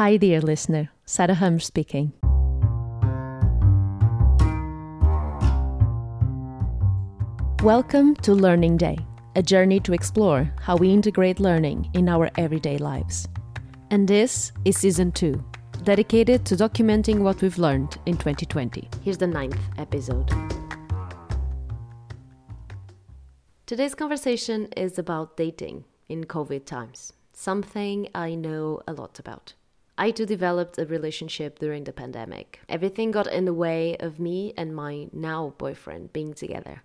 Hi, dear listener. Sarah Hum speaking. Welcome to Learning Day, a journey to explore how we integrate learning in our everyday lives. And this is season two, dedicated to documenting what we've learned in 2020. Here's the ninth episode. Today's conversation is about dating in COVID times, something I know a lot about. I too developed a relationship during the pandemic. Everything got in the way of me and my now boyfriend being together.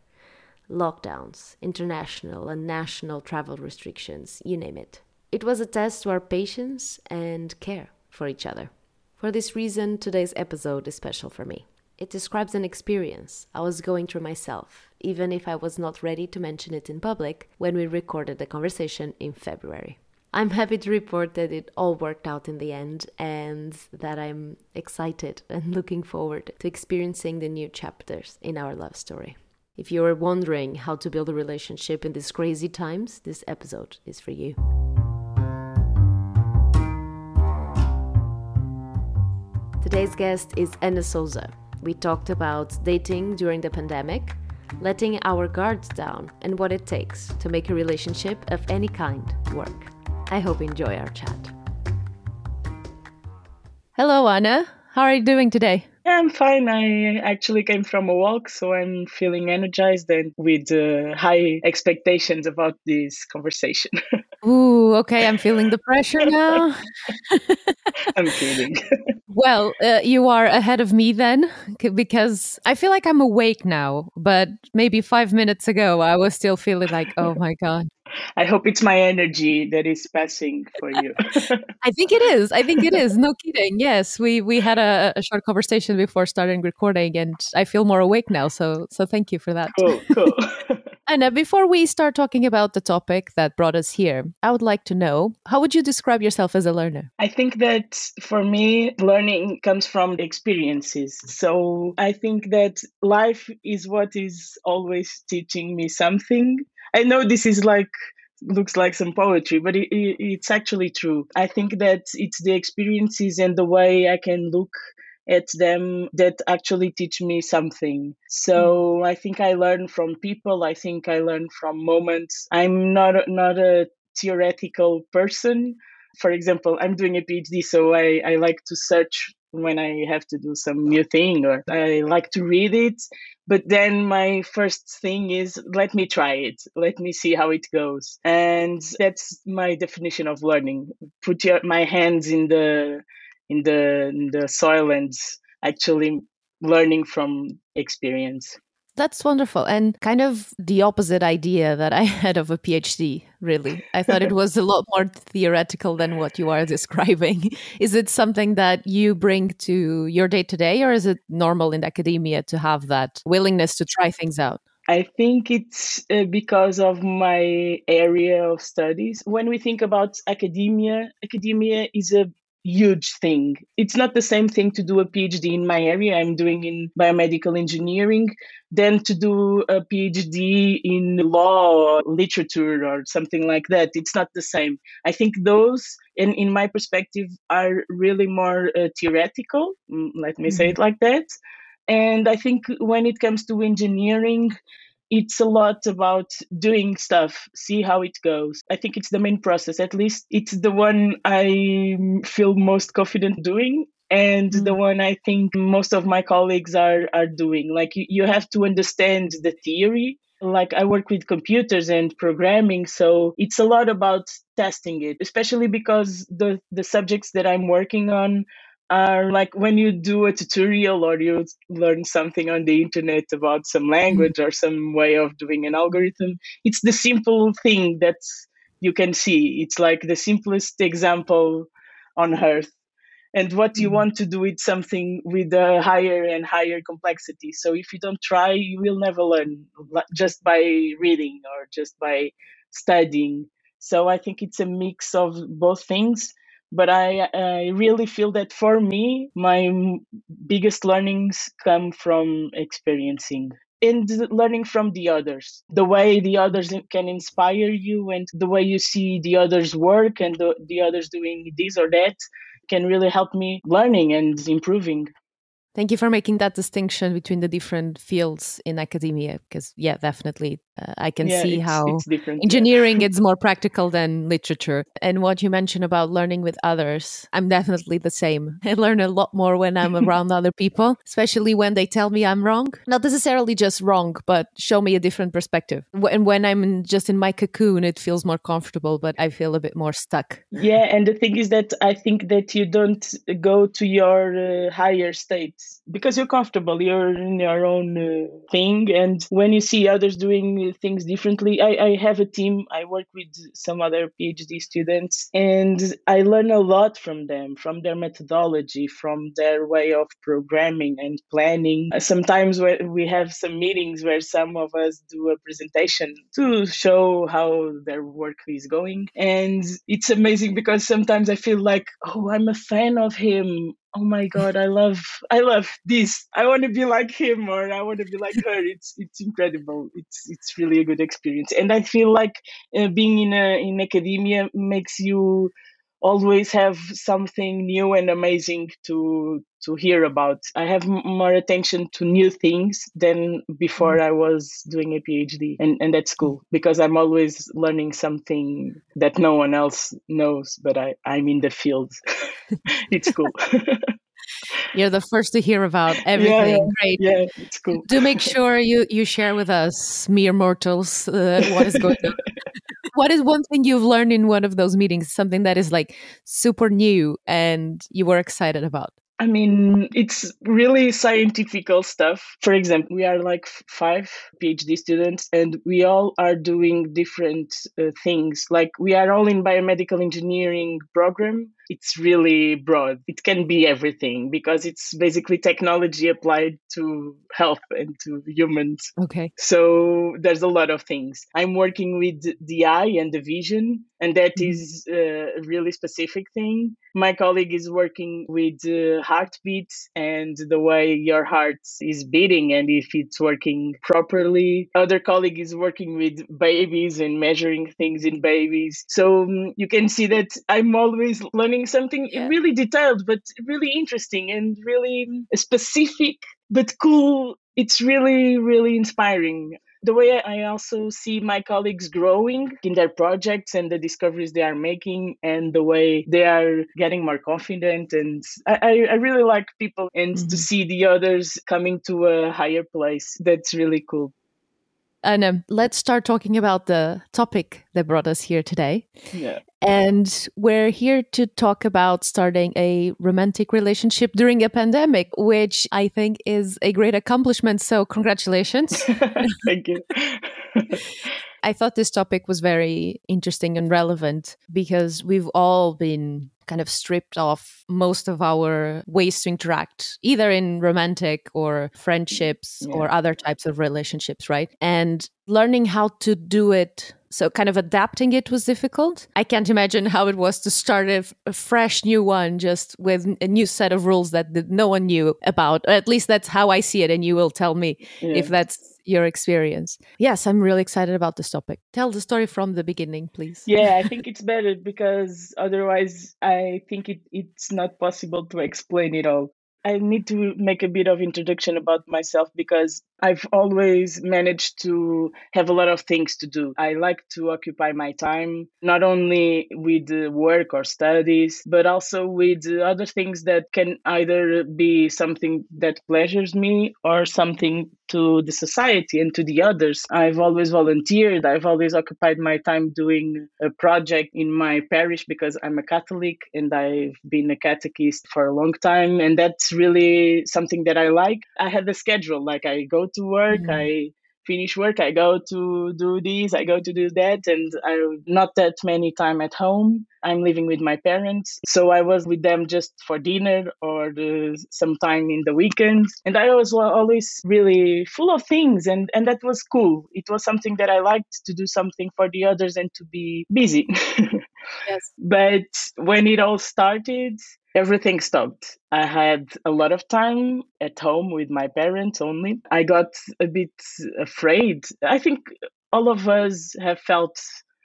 Lockdowns, international and national travel restrictions, you name it. It was a test to our patience and care for each other. For this reason, today's episode is special for me. It describes an experience I was going through myself, even if I was not ready to mention it in public when we recorded the conversation in February. I'm happy to report that it all worked out in the end and that I'm excited and looking forward to experiencing the new chapters in our love story. If you are wondering how to build a relationship in these crazy times, this episode is for you. Today's guest is Ana Souza. We talked about dating during the pandemic, letting our guards down, and what it takes to make a relationship of any kind work. I hope you enjoy our chat. Hello, Anna. How are you doing today? Yeah, I'm fine. I actually came from a walk, so I'm feeling energized and with uh, high expectations about this conversation. Ooh, okay. I'm feeling the pressure now. I'm kidding. well, uh, you are ahead of me then, because I feel like I'm awake now, but maybe five minutes ago, I was still feeling like, oh my God. I hope it's my energy that is passing for you. I think it is. I think it is. No kidding. Yes, we we had a, a, short conversation before starting recording, and I feel more awake now. So so thank you for that. Cool. Cool. Anna, uh, before we start talking about the topic that brought us here, I would like to know how would you describe yourself as a learner? I think that for me, learning comes from the experiences. So I think that life is what is always teaching me something I know this is like looks like some poetry, but it, it, it's actually true. I think that it's the experiences and the way I can look at them that actually teach me something. So mm. I think I learn from people. I think I learn from moments. I'm not not a theoretical person. For example, I'm doing a PhD, so I, I like to search when I have to do some new thing or I like to read it. But then my first thing is let me try it. Let me see how it goes. And that's my definition of learning. Put your, my hands in the in the in the soil and actually learning from experience. That's wonderful. And kind of the opposite idea that I had of a PhD, really. I thought it was a lot more theoretical than what you are describing. Is it something that you bring to your day to day, or is it normal in academia to have that willingness to try things out? I think it's uh, because of my area of studies. When we think about academia, academia is a huge thing. It's not the same thing to do a PhD in my area. I'm doing in biomedical engineering than to do a PhD in law or literature or something like that. It's not the same. I think those, in, in my perspective, are really more uh, theoretical. Mm, let me mm-hmm. say it like that. And I think when it comes to engineering, it's a lot about doing stuff, see how it goes. I think it's the main process. At least it's the one I feel most confident doing and mm-hmm. the one I think most of my colleagues are are doing. Like you, you have to understand the theory. Like I work with computers and programming, so it's a lot about testing it, especially because the the subjects that I'm working on are like when you do a tutorial or you learn something on the internet about some language or some way of doing an algorithm it's the simple thing that you can see. It's like the simplest example on earth. And what you mm-hmm. want to do is something with a higher and higher complexity. So if you don't try you will never learn just by reading or just by studying. So i think it's a mix of both things but I, I really feel that for me, my biggest learnings come from experiencing and learning from the others the way the others can inspire you and the way you see the others work and the, the others doing this or that can really help me learning and improving. Thank you for making that distinction between the different fields in academia, because yeah, definitely uh, I can yeah, see it's, how it's engineering yeah. is more practical than literature. And what you mentioned about learning with others, I'm definitely the same. I learn a lot more when I'm around other people, especially when they tell me I'm wrong. Not necessarily just wrong, but show me a different perspective. And when I'm just in my cocoon, it feels more comfortable, but I feel a bit more stuck. Yeah, and the thing is that I think that you don't go to your uh, higher states because you're comfortable you're in your own uh, thing and when you see others doing things differently. I, I have a team i work with some other phd students and i learn a lot from them from their methodology from their way of programming and planning. Sometimes we have some meetings where some of us do a presentation to show how their work is going and it's amazing because sometimes i feel like oh i'm a fan of him oh my god i love i love this. I want to be like him or i want to be like her. It's it's incredible. It's it's really a good experience. And i feel like uh, being in a, in academia makes you always have something new and amazing to to hear about. I have more attention to new things than before I was doing a PhD, and and that's cool because I'm always learning something that no one else knows, but I I'm in the field. it's cool. You're the first to hear about everything. Yeah, Great. Yeah, it's cool. Do make sure you you share with us, mere mortals, uh, what is going on. What is one thing you've learned in one of those meetings? Something that is like super new and you were excited about? I mean, it's really scientific stuff. For example, we are like five PhD students and we all are doing different uh, things. Like we are all in biomedical engineering program. It's really broad. It can be everything because it's basically technology applied to health and to humans. Okay. So there's a lot of things. I'm working with the eye and the vision, and that mm-hmm. is a really specific thing. My colleague is working with uh, heartbeat and the way your heart is beating and if it's working properly. Other colleague is working with babies and measuring things in babies. So um, you can see that I'm always learning something yeah. really detailed, but really interesting and really specific, but cool. It's really, really inspiring the way I also see my colleagues growing in their projects and the discoveries they are making and the way they are getting more confident. And I, I really like people and mm-hmm. to see the others coming to a higher place. That's really cool. And um, let's start talking about the topic that brought us here today. Yeah. And we're here to talk about starting a romantic relationship during a pandemic, which I think is a great accomplishment. So, congratulations. Thank you. I thought this topic was very interesting and relevant because we've all been kind of stripped off most of our ways to interact, either in romantic or friendships yeah. or other types of relationships, right? And learning how to do it so kind of adapting it was difficult. I can't imagine how it was to start a, a fresh new one just with a new set of rules that, that no one knew about. Or at least that's how I see it. And you will tell me yeah. if that's your experience. Yes, I'm really excited about this topic. Tell the story from the beginning, please. Yeah, I think it's better because otherwise, I think it, it's not possible to explain it all. I need to make a bit of introduction about myself because I've always managed to have a lot of things to do. I like to occupy my time not only with work or studies, but also with other things that can either be something that pleasures me or something to the society and to the others. I've always volunteered. I've always occupied my time doing a project in my parish because I'm a Catholic and I've been a catechist for a long time. And that's really something that I like. I have a schedule, like I go to work, mm-hmm. I finish work, I go to do this, I go to do that, and I'm not that many time at home. I'm living with my parents, so I was with them just for dinner or the, some time in the weekends, and I was always really full of things, and and that was cool. It was something that I liked to do something for the others and to be busy. yes. But when it all started, everything stopped. I had a lot of time at home with my parents only. I got a bit afraid. I think all of us have felt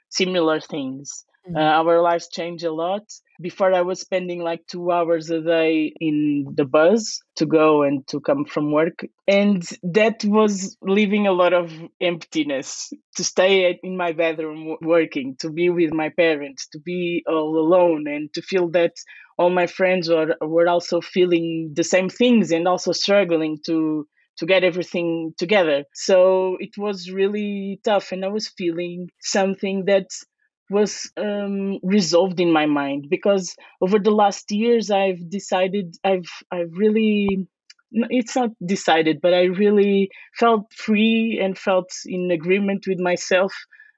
similar things. Mm-hmm. Uh, our lives change a lot. Before I was spending like two hours a day in the bus to go and to come from work. And that was leaving a lot of emptiness to stay in my bedroom working, to be with my parents, to be all alone and to feel that all my friends were, were also feeling the same things and also struggling to to get everything together. So it was really tough, and I was feeling something that was um, resolved in my mind because over the last years I've decided I've I've really it's not decided but I really felt free and felt in agreement with myself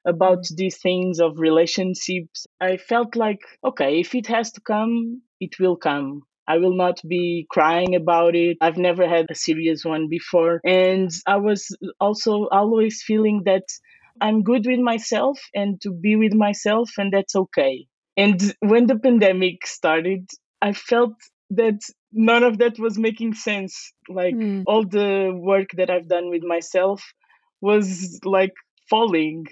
about mm-hmm. these things of relationships I felt like okay if it has to come it will come I will not be crying about it. I've never had a serious one before. And I was also always feeling that I'm good with myself and to be with myself, and that's okay. And when the pandemic started, I felt that none of that was making sense. Like mm. all the work that I've done with myself was like falling.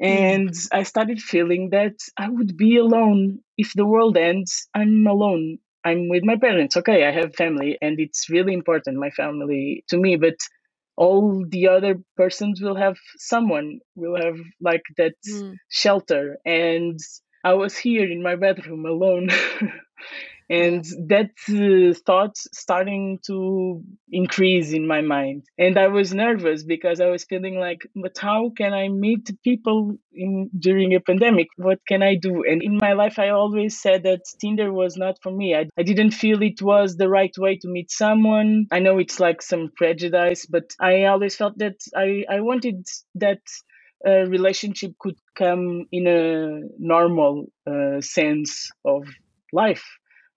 And mm. I started feeling that I would be alone. If the world ends, I'm alone. I'm with my parents. Okay, I have family, and it's really important, my family to me. But all the other persons will have someone will have like that mm. shelter and i was here in my bedroom alone and that uh, thought starting to increase in my mind. And i was nervous because i was feeling like but how can i meet people in during a pandemic? What can i do? And in my life i always said that tinder was not for me. I, I didn't feel it was the right way to meet someone. I know it's like some prejudice but i always felt that i i wanted that a uh, relationship could come in a normal uh, sense of life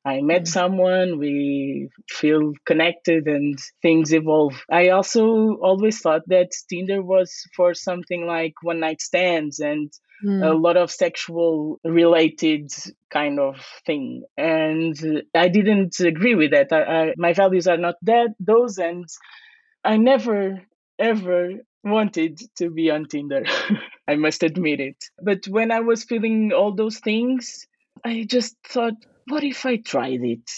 I met someone, we feel connected and things evolve. I also always thought that Tinder was for something like one night stands and mm. a lot of sexual related kind of thing. And I didn't agree with that. I, I, my values are not that those and I never ever wanted to be on Tinder. I must admit it. But when I was feeling all those things, I just thought what if I tried it?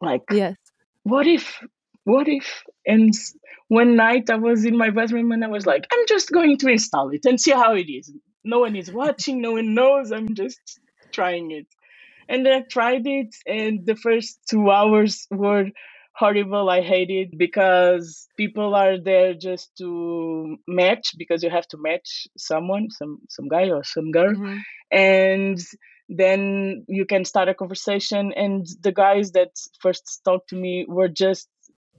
Like, yes. What if? What if? And one night I was in my bedroom and I was like, I'm just going to install it and see how it is. No one is watching, no one knows. I'm just trying it. And I tried it, and the first two hours were horrible. I hate it because people are there just to match because you have to match someone, some some guy or some girl, mm-hmm. and then you can start a conversation. And the guys that first talked to me were just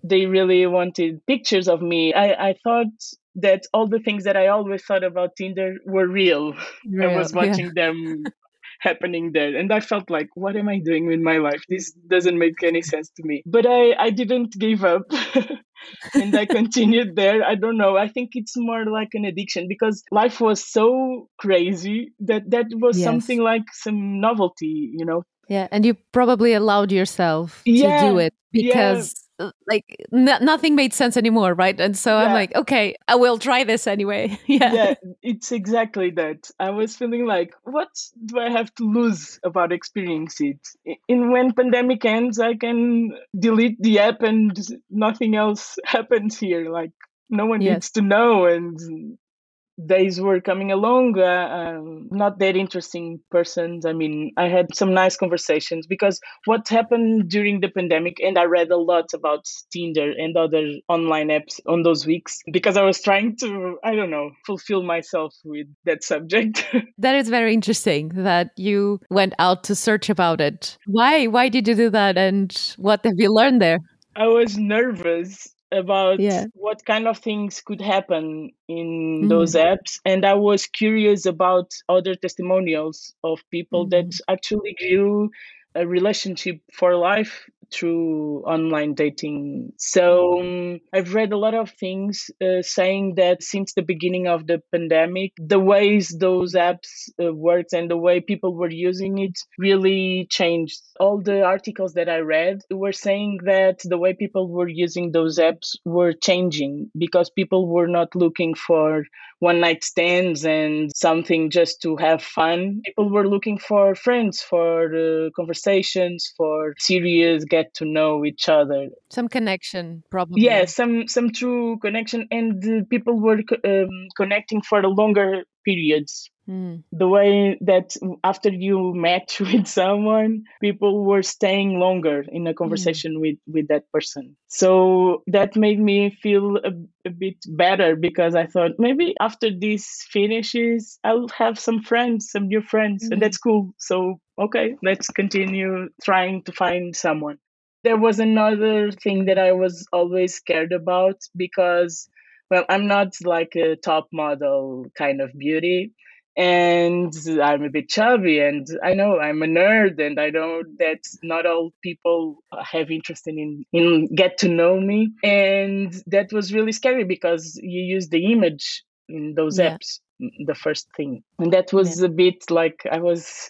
they really wanted pictures of me. I, I thought that all the things that i always thought about tinder were real, real i was watching yeah. them happening there. And i felt like what am i doing with my life? This doesn't make any sense to me. But i i didn't give up and I continued there. I don't know. I think it's more like an addiction because life was so crazy that that was yes. something like some novelty, you know. Yeah, and you probably allowed yourself yeah, to do it because like nothing made sense anymore right? And so yeah. i'm like okay i will try this anyway. Yeah. Yeah it's exactly that. I was feeling like what do i have to lose about experiencing it? In when pandemic ends i can delete the app and nothing else happens here. Like no one yes. needs to know and days were coming along uh, um, not that interesting persons. I mean i had some nice conversations because what happened during the pandemic and i read a lot about tinder and other online apps on those weeks because i was trying to i don't know fulfill myself with that subject. That is very interesting that you went out to search about it. Why why did you do that and what have you learned there? I was nervous about yeah. what kind of things could happen in mm. those apps and i was curious about other testimonials of people mm. that actually grew a relationship for life through online dating. So um, I've read a lot of things uh, saying that since the beginning of the pandemic, the ways those apps uh, worked and the way people were using it really changed. All the articles that I read were saying that the way people were using those apps were changing because people were not looking for one night stands and something just to have fun. People were looking for friends, for uh, conversations, for serious get to know each other. Some connection, probably. Yeah, some some true connection, and people were um, connecting for longer periods. Mm. The way that after you met with someone, people were staying longer in a conversation mm. with, with that person. So that made me feel a, a bit better because I thought maybe after this finishes, I'll have some friends, some new friends, mm. and that's cool. So, okay, let's continue trying to find someone. There was another thing that I was always scared about because well, I'm not like a top model kind of beauty and I'm a bit chubby and I know I'm a nerd and I know that not all people have interest in in get to know me and that was really scary because you use the image in those yeah. apps the first thing and that was yeah. a bit like I was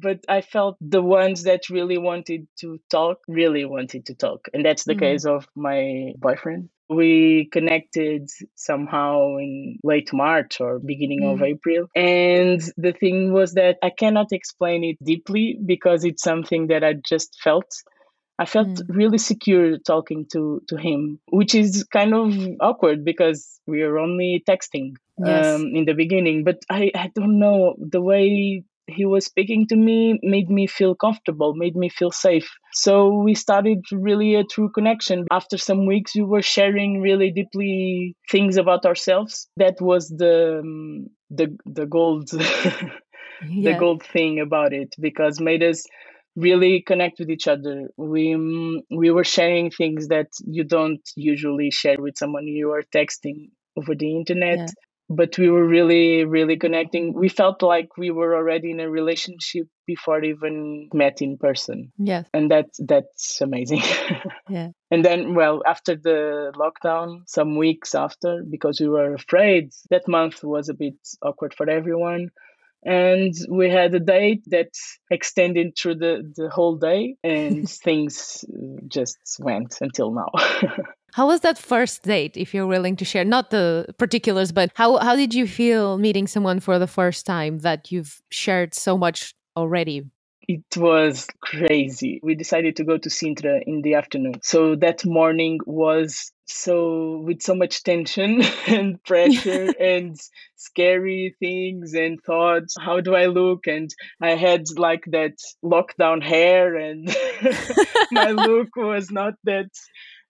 but I felt the ones that really wanted to talk really wanted to talk. And that's the mm-hmm. case of my boyfriend. We connected somehow in late March or beginning mm. of April. And the thing was that I cannot explain it deeply because it's something that I just felt. I felt mm. really secure talking to, to him, which is kind of awkward because we are only texting yes. um, in the beginning. But I, I don't know the way he was speaking to me made me feel comfortable, made me feel safe. So we started really a true connection. After some weeks, we were sharing really deeply things about ourselves. That was the um, the the gold yeah. the gold thing about it because made us really connect with each other. We um, we were sharing things that you don't usually share with someone you are texting over the internet. Yeah but we were really really connecting. We felt like we were already in a relationship before even met in person. Yes. And that that's amazing. Yeah. And then well after the lockdown some weeks after because we were afraid that month was a bit awkward for everyone. And we had a date that extended through the, the whole day and things uh, just went until now how was that first date if you're willing to share not the particulars but how, how did you feel meeting someone for the first time that you've shared so much already it was crazy. We decided to go to Sintra in the afternoon. So that morning was so with so much tension and pressure and scary things and thoughts how do i look and i had like that lockdown hair and my look was not that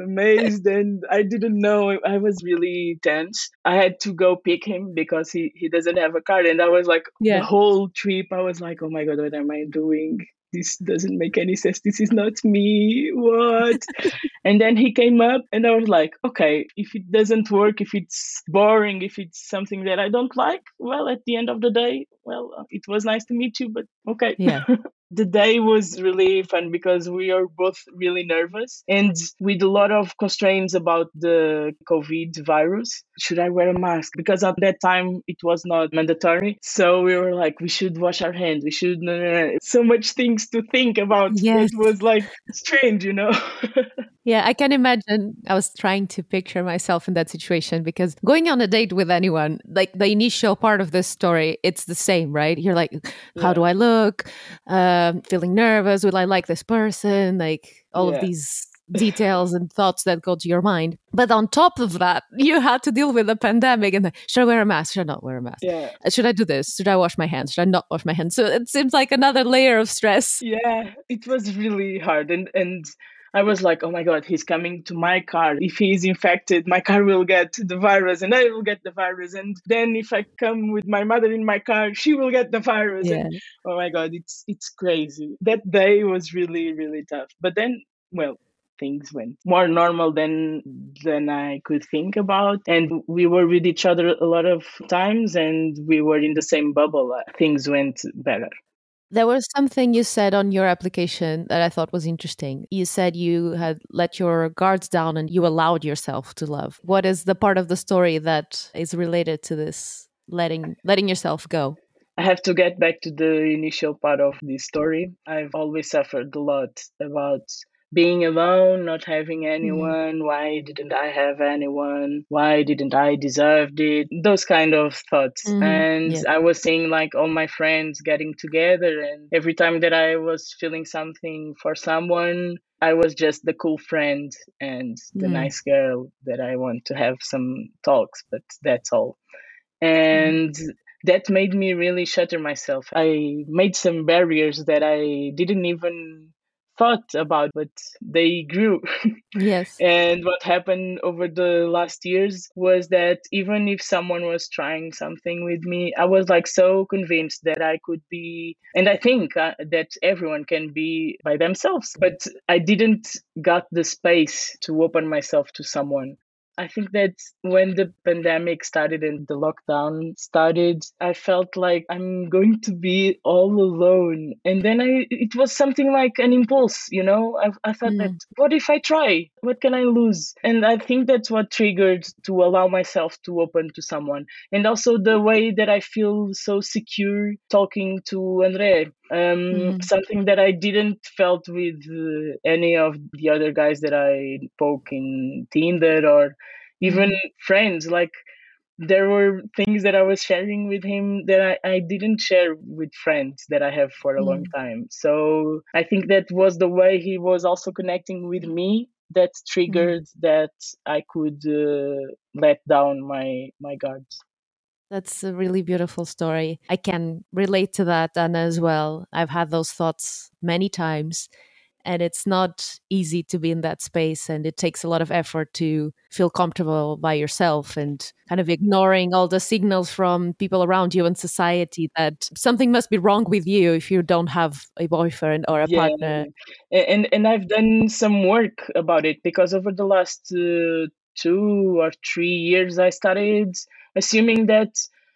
amazed and i didn't know i was really tense i had to go pick him because he he doesn't have a card. and i was like yeah. the whole trip i was like oh my god what am i doing this doesn't make any sense. This is not me. What? and then he came up, and I was like, okay, if it doesn't work, if it's boring, if it's something that I don't like, well, at the end of the day, well, it was nice to meet you, but okay. Yeah. the day was really fun because we are both really nervous and with a lot of constraints about the COVID virus. Should I wear a mask? Because at that time it was not mandatory. So we were like, we should wash our hands. We should, so much things to think about. Yes. It was like strange, you know? Yeah, I can imagine. I was trying to picture myself in that situation because going on a date with anyone, like the initial part of this story, it's the same, right? You're like, how yeah. do I look? Uh, Um, feeling nervous. Will I like this person? Like all yeah. of these details and thoughts that go to your mind. But on top of that, you had to deal with a pandemic and should I wear a mask? Should I not wear a mask? Yeah. Uh, should I do this? Should I wash my hands? Should I not wash my hands? So it seems like another layer of stress. Yeah, it was really hard. And and I was like, oh my God, he's coming to my car. If he is infected, my car will get the virus and I will get the virus. And then if I come with my mother in my car, she will get the virus. Yeah. And, oh my God, it's it's crazy. That day was really, really tough. But then, well, things went more normal than than I could think about. And we were with each other a lot of times and we were in the same bubble. Things went better. There was something you said on your application that I thought was interesting. You said you had let your guards down and you allowed yourself to love. What is the part of the story that is related to this letting letting yourself go? I have to get back to the initial part of the story. I've always suffered a lot about being alone, not having mm-hmm. anyone. Mm. Why didn't I have anyone? Why didn't I deserve it? Those kind of thoughts. Mm. And yeah. I was seeing like all my friends getting together, and every time that I was feeling something for someone, I was just the cool friend and the mm. nice girl that I want to have some talks, but that's all. And that made me really shatter myself. I made some barriers that I didn't even thought about, but they grew. Yes. and what happened over the last years was that even if someone was trying something with me, I was like so convinced that I could be, and I think uh, that everyone can be by themselves, but I didn't got the space to open myself to someone. I think that when the pandemic started and the lockdown started, I felt like I'm going to be all alone. And then I, it was something like an impulse, you know? I, I thought mm. that, what if I try? What can I lose? And I think that's what triggered to allow myself to open to someone. And also the way that I feel so secure talking to Andre um, mm. something that I didn't felt with uh, any of the other guys that I spoke in Tinder or even mm. friends. Like there were things that I was sharing with him that I, I didn't share with friends that I have for a mm. long time. So I think that was the way he was also connecting with me that mm. triggered that I could uh, let down my my guards. That's a really beautiful story. I can relate to that, Anna, as well. I've had those thoughts many times, and it's not easy to be in that space. And it takes a lot of effort to feel comfortable by yourself and kind of ignoring all the signals from people around you and society that something must be wrong with you if you don't have a boyfriend or a yeah. partner. And, and I've done some work about it because over the last uh, two or three years, I started assuming that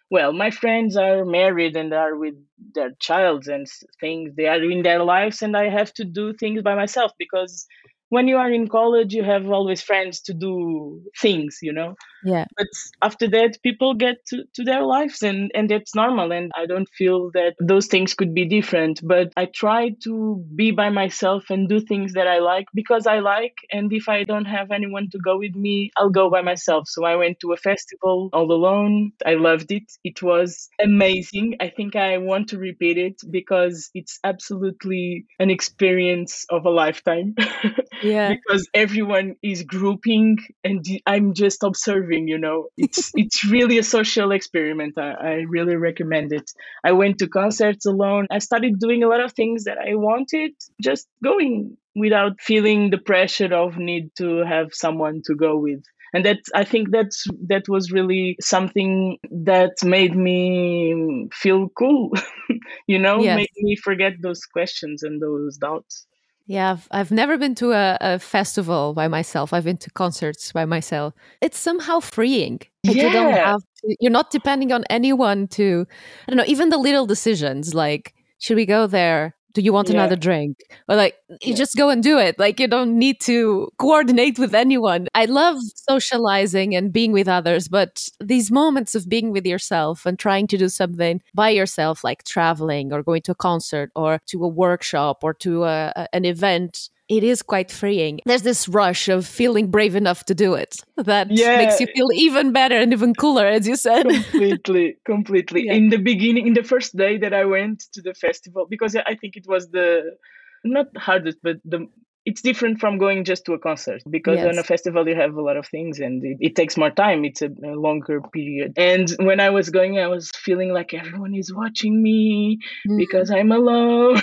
well my friends are married and are with their child and things they are in their lives and i have to do things by myself because when you are in college you have always friends to do things you know? Yeah. But after that people get to, to their lives and and it's normal and i don't feel that those things could be different. But i try to be by myself and do things that i like because i like and if i don't have anyone to go with me i'll go by myself. So i went to a festival all alone. I loved it. It was amazing. I think i want to repeat it because it's absolutely an experience of a lifetime yeah. because everyone is grouping and i'm just observing you know? It's it's really a social experiment. I, I really recommend it. I went to concerts alone. I started doing a lot of things that i wanted just going without feeling the pressure of need to have someone to go with. And that i think that's that was really something that made me feel cool you know? Yes. made me forget those questions and those doubts yeah, I've, I've never been to a, a, festival by myself. I've been to concerts by myself. It's somehow freeing. Like yeah. You don't have to, you're not depending on anyone to, I don't know, even the little decisions like, should we go there? Do you want yeah. another drink or like you yeah. just go and do it like you don't need to coordinate with anyone i love socializing and being with others but these moments of being with yourself and trying to do something by yourself like traveling or going to a concert or to a workshop or to a, an event it is quite freeing. There's this rush of feeling brave enough to do it that yeah. makes you feel even better and even cooler, as you said. Completely, completely. Yeah. In the beginning, in the first day that I went to the festival, because I think it was the not hardest, but the it's different from going just to a concert because yes. on a festival you have a lot of things and it, it takes more time it's a, a, longer period and when i was going i was feeling like everyone is watching me mm-hmm. because i'm alone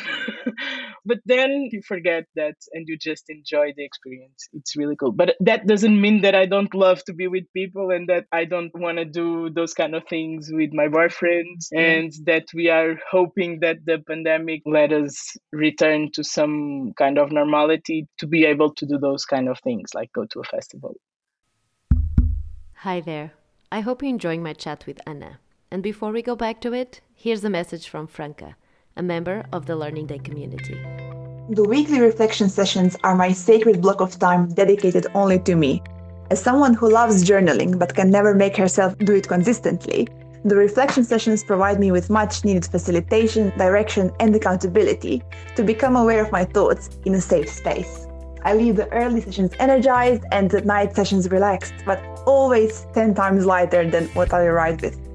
but then you forget that and you just enjoy the experience it's really cool but that doesn't mean that i don't love to be with people and that i don't want to do those kind of things with my boyfriend and that we are hoping that the pandemic let us return to some kind of normality to be able to do those kind of things, like go to a festival. Hi there. I hope you're enjoying my chat with Anna. And before we go back to it, here's a message from Franca, a member of the Learning Day community. The weekly reflection sessions are my sacred block of time dedicated only to me. As someone who loves journaling but can never make herself do it consistently, the reflection sessions provide me with much needed facilitation, direction, and accountability to become aware of my thoughts in a safe space. I leave the early sessions energized and the night sessions relaxed, but always 10 times lighter than what I arrived with.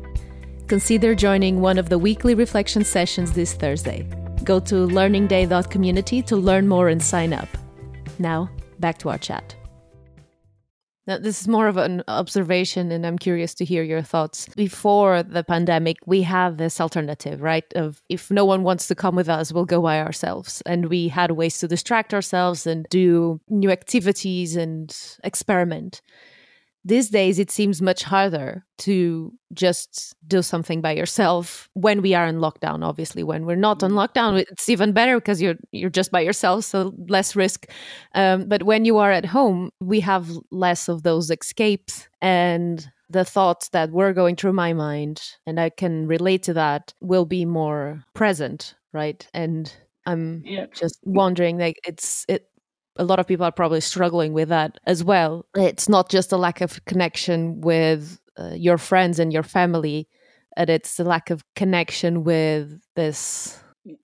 Consider joining one of the weekly reflection sessions this Thursday. Go to learningday.community to learn more and sign up. Now, back to our chat. Now, this is more of an observation, and I'm curious to hear your thoughts. Before the pandemic, we have this alternative, right? Of if no one wants to come with us, we'll go by ourselves. And we had ways to distract ourselves and do new activities and experiment these days it seems much harder to just do something by yourself when we are in lockdown obviously when we're not on mm. lockdown it's even better because you're you're just by yourself so less risk um, but when you are at home we have less of those escapes and the thoughts that were going through my mind and i can relate to that will be more present right and i'm yeah. just wondering like it's it a lot of people are probably struggling with that as well. It's not just a lack of connection with uh, your friends and your family, and it's a lack of connection with this.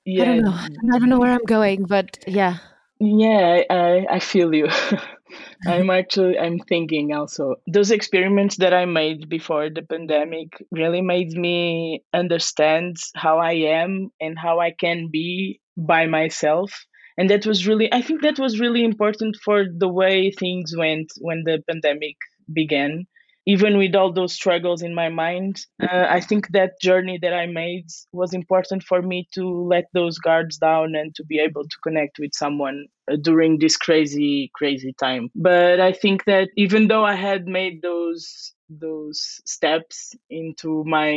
Yeah, I don't know. I don't know where I'm going, but yeah. Yeah, I, I feel you. I'm actually I'm thinking also those experiments that I made before the pandemic really made me understand how I am and how I can be by myself and that was really i think that was really important for the way things went when the pandemic began. Even with all those struggles in my mind uh, i think that journey that i made was important for me to let those guards down and to be able to connect with someone uh, during this crazy crazy time. But i think that even though i had made those those steps into my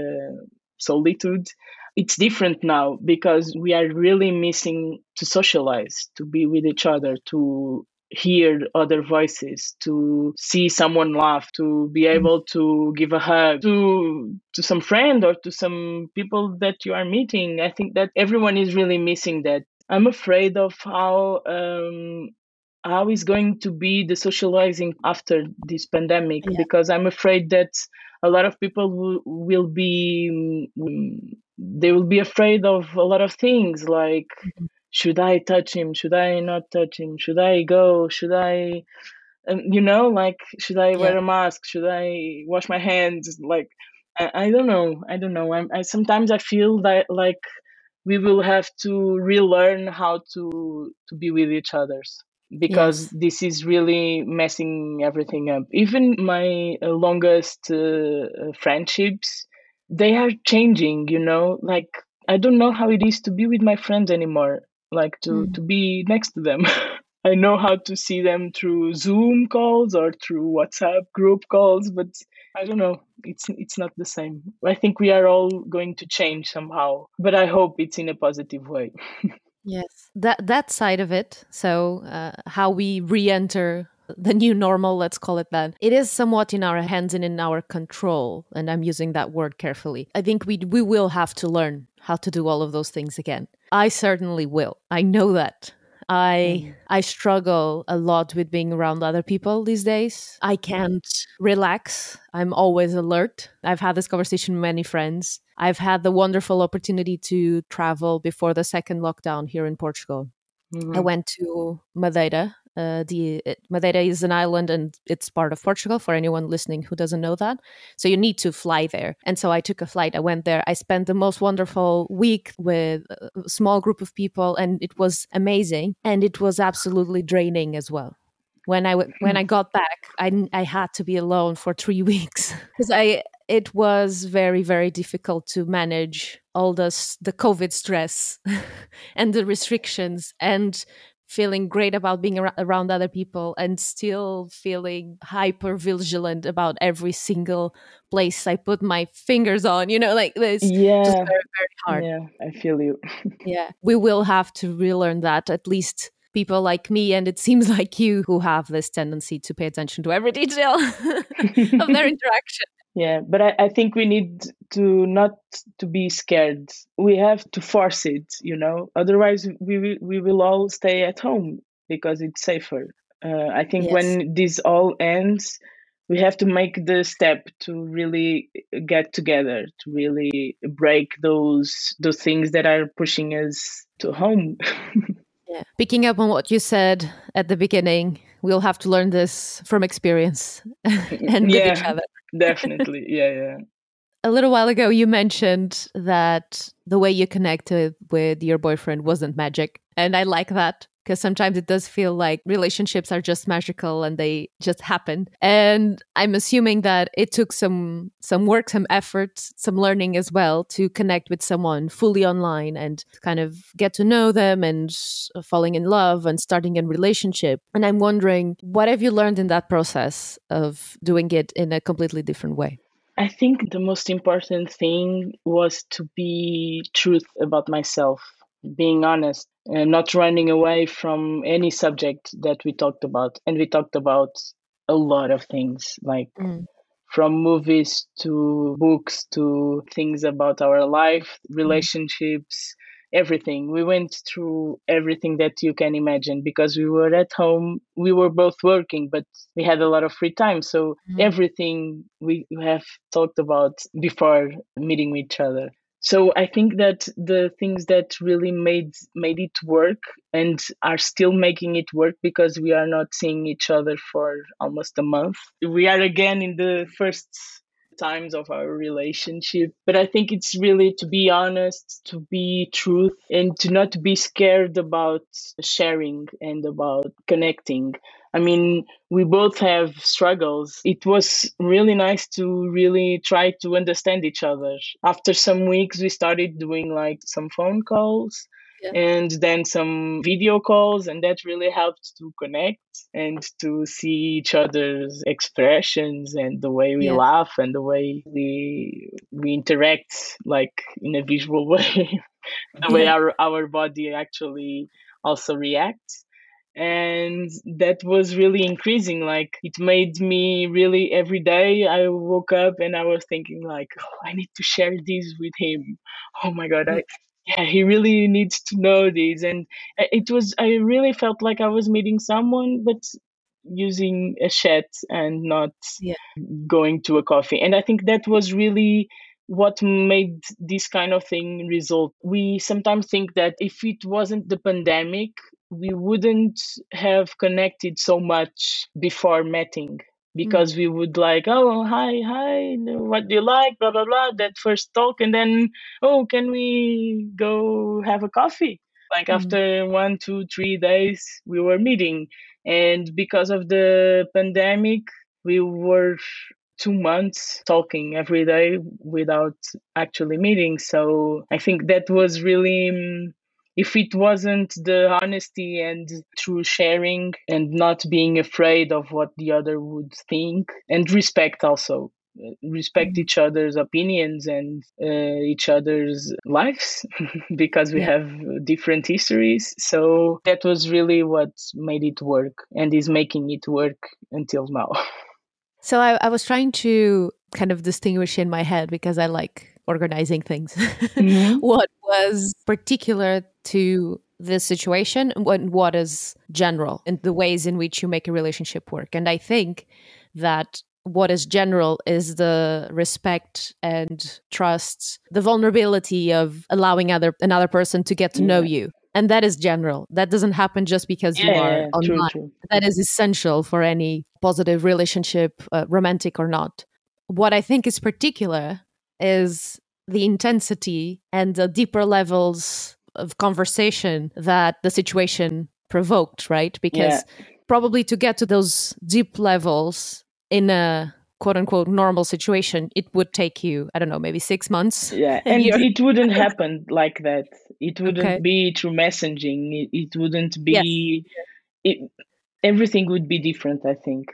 uh, solitude it's different now because we are really missing to socialize, to be with each other, to hear other voices to see someone laugh to be mm. able to give a hug to to some friend or to some people that you are meeting i think that everyone is really missing that i'm afraid of how um how is going to be the socializing after this pandemic? Yeah. because i'm afraid that a lot of people will, will be um, they will be afraid of a lot of things like mm-hmm. should i touch him? Should i not touch him? Should i go? Should i um, you know like should i yeah. wear a mask? Should i wash my hands? Like i, I don't know. I don't know. I'm, I sometimes i feel that like we will have to relearn how to to be with each others because yes. this is really messing everything up. Even my uh, longest uh, uh friendships they are changing you know? Like i don't know how it is to be with my friends anymore like to mm. to be next to them. I know how to see them through zoom calls or through whatsapp group calls but i don't know. It's it's not the same. I think we are all going to change somehow but i hope it's in a positive way yes that that side of it so uh, how we re-enter the new normal, let's call it that, it is somewhat in our hands and in our control. And I'm using that word carefully. I think we we will have to learn how to do all of those things again. I certainly will. I know that. I mm. I struggle a lot with being around other people these days. I can't relax. I'm always alert. I've had this conversation with many friends. I've had the wonderful opportunity to travel before the second lockdown here in Portugal. Mm-hmm. I went to Madeira uh, the it, Madeira is an island and it's part of Portugal. For anyone listening who doesn't know that, so you need to fly there. And so I took a flight. I went there. I spent the most wonderful week with a small group of people, and it was amazing. And it was absolutely draining as well. When I w- when I got back, I I had to be alone for three weeks because I it was very very difficult to manage all this the covid stress and the restrictions and feeling great about being ar- around other people and still feeling hyper vigilant about every single place I put my fingers on, you know, like this. Yeah. Just very, very hard. Yeah, I feel you. yeah. We will have to relearn that, at least people like me, and it seems like you, who have this tendency to pay attention to every detail of their interaction. Yeah but I, I think we need to not to be scared we have to force it you know otherwise we will, we will all stay at home because it's safer uh, i think yes. when this all ends we have to make the step to really get together to really break those those things that are pushing us to home yeah. picking up on what you said at the beginning we'll have to learn this from experience and yeah, each other. definitely. Yeah, yeah. A little while ago, you mentioned that the way you connected with your boyfriend wasn't magic. And I like that because sometimes it does feel like relationships are just magical and they just happen. And i'm assuming that it took some some work some effort some learning as well to connect with someone fully online and kind of get to know them and uh, falling in love and starting a relationship. And i'm wondering what have you learned in that process of doing it in a completely different way? I think the most important thing was to be truth about myself being honest and not running away from any subject that we talked about. And we talked about a lot of things like mm. from movies to books to things about our life, mm. relationships, everything. We went through everything that you can imagine because we were at home. We were both working, but we had a lot of free time. So mm. everything we have talked about before meeting each other so i think that the things that really made made it work and are still making it work because we are not seeing each other for almost a month. We are again in the first times of our relationship but i think it's really to be honest to be truth and to not be scared about sharing and about connecting I mean, we both have struggles. It was really nice to really try to understand each other. After some weeks, we started doing like some phone calls. Yeah. and then some video calls and that really helped to connect and to see each other's expressions and the way we yeah. laugh and the way we we interact like in a visual way the yeah. way our our body actually also reacts and that was really increasing like it made me really every day i woke up and i was thinking like oh, i need to share this with him oh my god i yeah he really needs to know this and uh, it was i really felt like i was meeting someone but using a chat and not yeah. going to a coffee and i think that was really what made this kind of thing result. We sometimes think that if it wasn't the pandemic, we wouldn't have connected so much before meeting because mm. we would like oh hi hi what do you like blah blah blah that first talk and then oh can we go have a coffee like mm. after one two three days we were meeting and because of the pandemic we were two months talking every day without actually meeting so i think that was really mm, if it wasn't the honesty and true sharing and not being afraid of what the other would think and respect also respect mm-hmm. each other's opinions and uh, each other's lives because we yeah. have different histories so that was really what made it work and is making it work until now so I, I was trying to kind of distinguish in my head because i like organizing things. Mm-hmm. what was particular to this situation and what is general in the ways in which you make a relationship work. And I think that what is general is the respect and trust, the vulnerability of allowing other another person to get to yeah. know you. And that is general. That doesn't happen just because yeah, you are yeah, online. True, true. That is essential for any positive relationship, uh, romantic or not. What I think is particular is the intensity and the deeper levels of conversation that the situation provoked, right? Because yeah. probably to get to those deep levels in a quote unquote normal situation, it would take you, I don't know, maybe six months. Yeah, and it wouldn't happen like that. It wouldn't okay. be through messaging. It, it wouldn't be. Yes. It, everything would be different, I think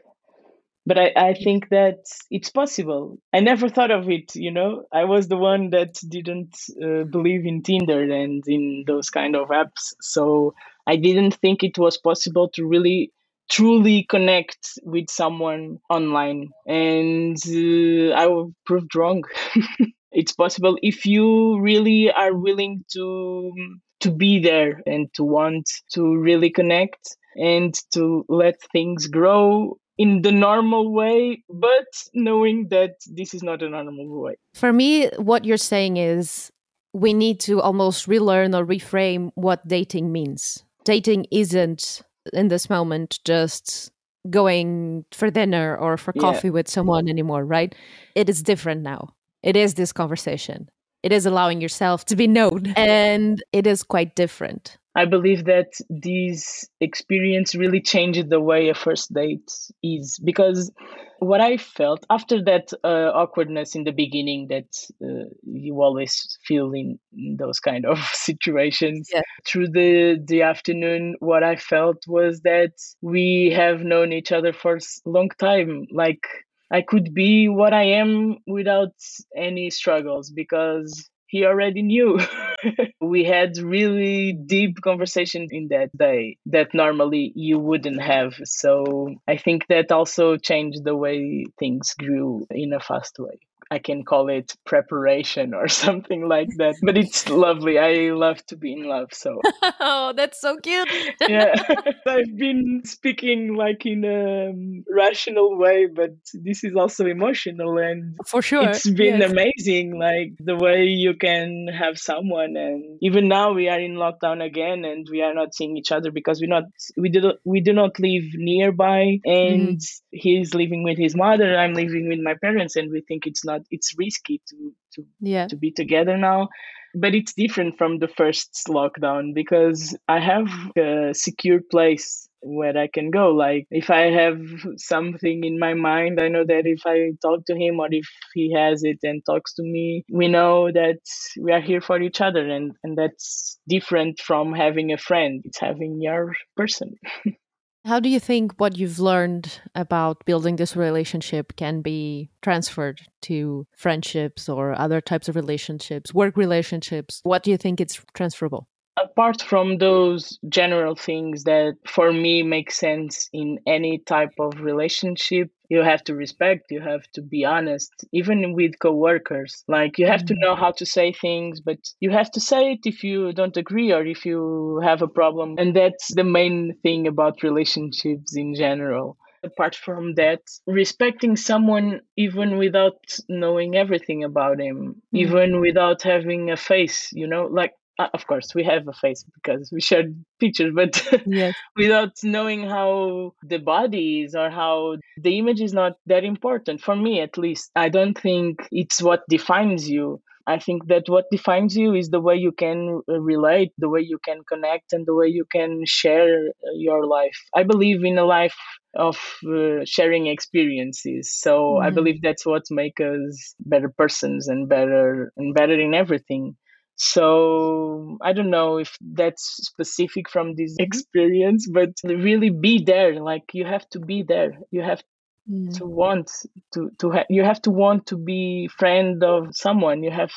but I, I think that it's possible. I never thought of it, you know. I was the one that didn't uh, believe in Tinder and in those kind of apps. So I didn't think it was possible to really truly connect with someone online and uh, i was proved wrong it's possible if you really are willing to to be there and to want to really connect and to let things grow in the normal way, but knowing that this is not a normal way. For me, what you're saying is we need to almost relearn or reframe what dating means. Dating isn't in this moment just going for dinner or for coffee yeah. with someone anymore, right? It is different now. It is this conversation. It is allowing yourself to be known, and it is quite different. I believe that this experience really changed the way a first date is because what I felt after that uh, awkwardness in the beginning that uh, you always feel in those kind of situations yeah. through the the afternoon what I felt was that we have known each other for a long time like I could be what I am without any struggles because he already knew. we had really deep conversation in that day that normally you wouldn't have. So I think that also changed the way things grew in a fast way. I can call it preparation or something like that. But it's lovely. I love to be in love. So oh, that's so cute. yeah, I've been speaking like in a rational way, but this is also emotional, and for sure, it's been yes. amazing. Like the way you can have someone, and even now we are in lockdown again, and we are not seeing each other because we not we do we do not live nearby, and mm. he's living with his mother. I'm living with my parents, and we think it's not not it's risky to to yeah. to be together now. But it's different from the first lockdown because i have a secure place where i can go. Like if i have something in my mind i know that if i talk to him or if he has it and talks to me we know that we are here for each other and and that's different from having a friend. It's having your person How do you think what you've learned about building this relationship can be transferred to friendships or other types of relationships, work relationships? What do you think it's transferable? Apart from those general things that for me make sense in any type of relationship you have to respect you have to be honest even with coworkers. Like you have to know how to say things but you have to say it if you don't agree or if you have a problem. And that's the main thing about relationships in general. Apart from that respecting someone even without knowing everything about him mm-hmm. even without having a face you know like uh, of course we have a face because we shared pictures but yes. without knowing how the body is or how the image is not that important. For me at least i don't think it's what defines you. I think that what defines you is the way you can uh, relate the way you can connect and the way you can share uh, your life. I believe in a life of uh, sharing experiences. So mm-hmm. i believe that's what makes us better persons and better and better in everything so I don't know if that's specific from this mm-hmm. experience, but really be there. Like you have to be there. You have mm. to want to to ha- you have to want to be friend of someone. You have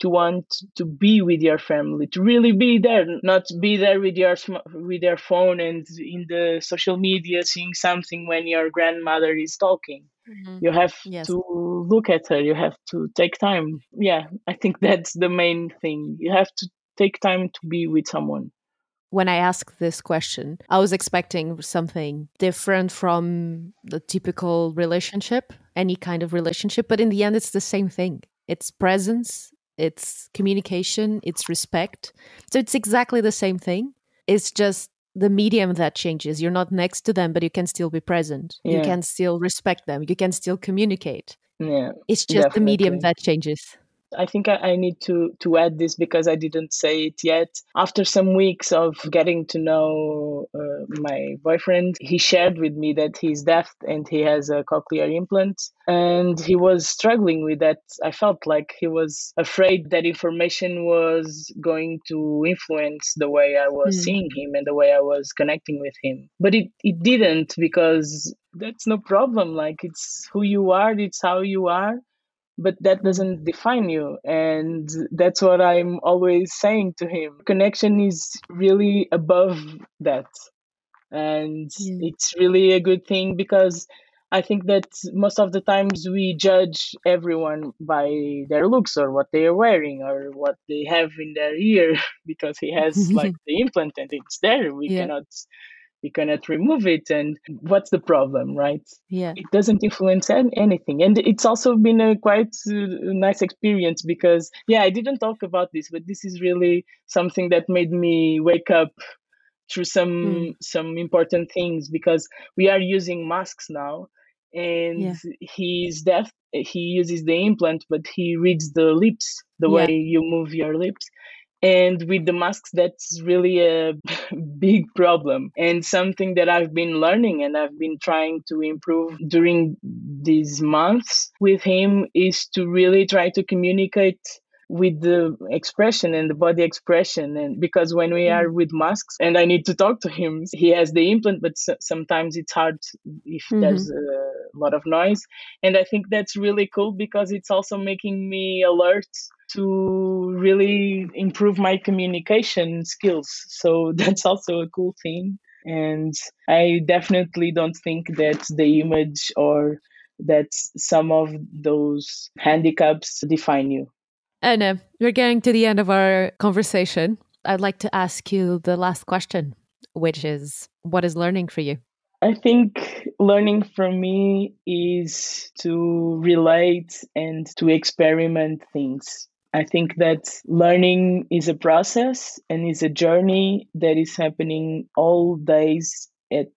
to want to be with your family to really be there not be there with your with your phone and in the social media seeing something when your grandmother is talking mm-hmm. you have yes. to look at her you have to take time yeah i think that's the main thing you have to take time to be with someone when I asked this question, I was expecting something different from the typical relationship, any kind of relationship, but in the end, it's the same thing. It's presence, it's communication, it's respect. So it's exactly the same thing. It's just the medium that changes. You're not next to them, but you can still be present. Yeah. You can still respect them. You can still communicate. Yeah. It's just definitely. the medium that changes. I think I, I, need to to add this because I didn't say it yet. After some weeks of getting to know uh, my boyfriend, he shared with me that he's deaf and he has a cochlear implant, and he was struggling with that. I felt like he was afraid that information was going to influence the way I was mm. seeing him and the way I was connecting with him. But it it didn't because that's no problem. Like it's who you are, it's how you are but that doesn't define you and that's what i'm always saying to him connection is really above that and it's really a good thing because I think that most of the times we judge everyone by their looks or what they are wearing or what they have in their ear because he has like the implant and it's there. We Yeah. cannot we cannot remove it and what's the problem, right? Yeah. It doesn't influence anything. And it's also been a quite uh, nice experience because yeah, I didn't talk about this, but this is really something that made me wake up through some Mm. some important things because we are using masks now and Yeah. he's deaf he uses the implant but he reads the lips the Yeah. way you move your lips and with the masks that's really a big problem. And something that i've been learning and i've been trying to improve during these months with him is to really try to communicate with the expression and the body expression. And because when we are mm. with masks and i need to talk to him he has the implant but s- sometimes it's hard if there's mm-hmm. a lot of noise. And i think that's really cool because it's also making me alert to really improve my communication skills so that's also a cool thing and i definitely don't think that the image or that some of those handicaps define you Anna, we're getting to the end of our conversation. I'd like to ask you the last question, which is what is learning for you? I think learning from me is to relate and to experiment things. I think that learning is a process and is a journey that is happening all days at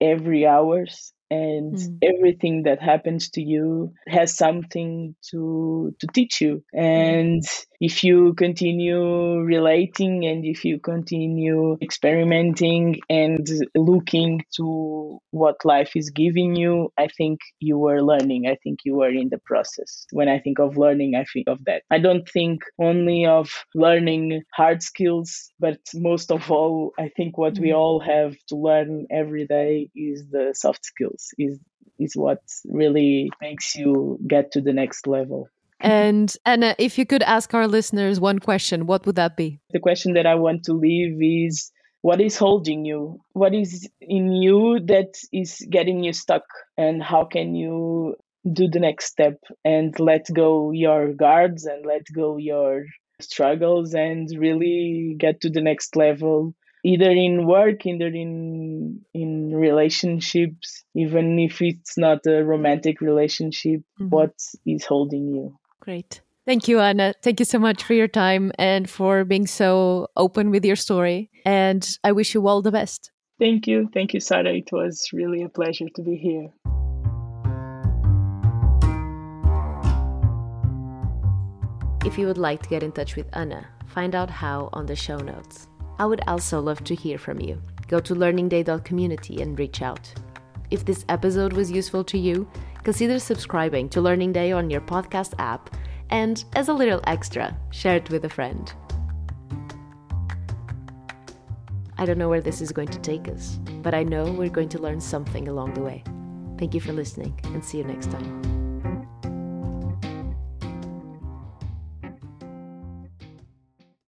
every hours. And Mm. everything that happens to you has something to to teach you. And if you continue relating and if you continue experimenting and looking to what life is giving you i think you are learning. I think you are in the process. When i think of learning i think of that. I don't think only of learning hard skills but most of all i think what we Mm. all have to learn every day is the soft skills is is what really makes you get to the next level And Anna, if you could ask our listeners one question, what would that be? the question that I want to leave is what is holding you? What is in you that is getting you stuck? And how can you do the next step and let go your guards and let go your struggles and really get to the next level? Either in work, either in in relationships, even if it's not a romantic relationship, Mhm. what is holding you? Great. Thank you, Anna. Thank you so much for your time and for being so open with your story. And I wish you all the best. Thank you. Thank you, Sarah. It was really a pleasure to be here. If you would like to get in touch with Anna, find out how on the show notes. I would also love to hear from you. Go to learningday.community and reach out. If this episode was useful to you, consider subscribing to Learning Day on your podcast app and, as a little extra, share it with a friend. I don't know where this is going to take us, but I know we're going to learn something along the way. Thank you for listening and see you next time.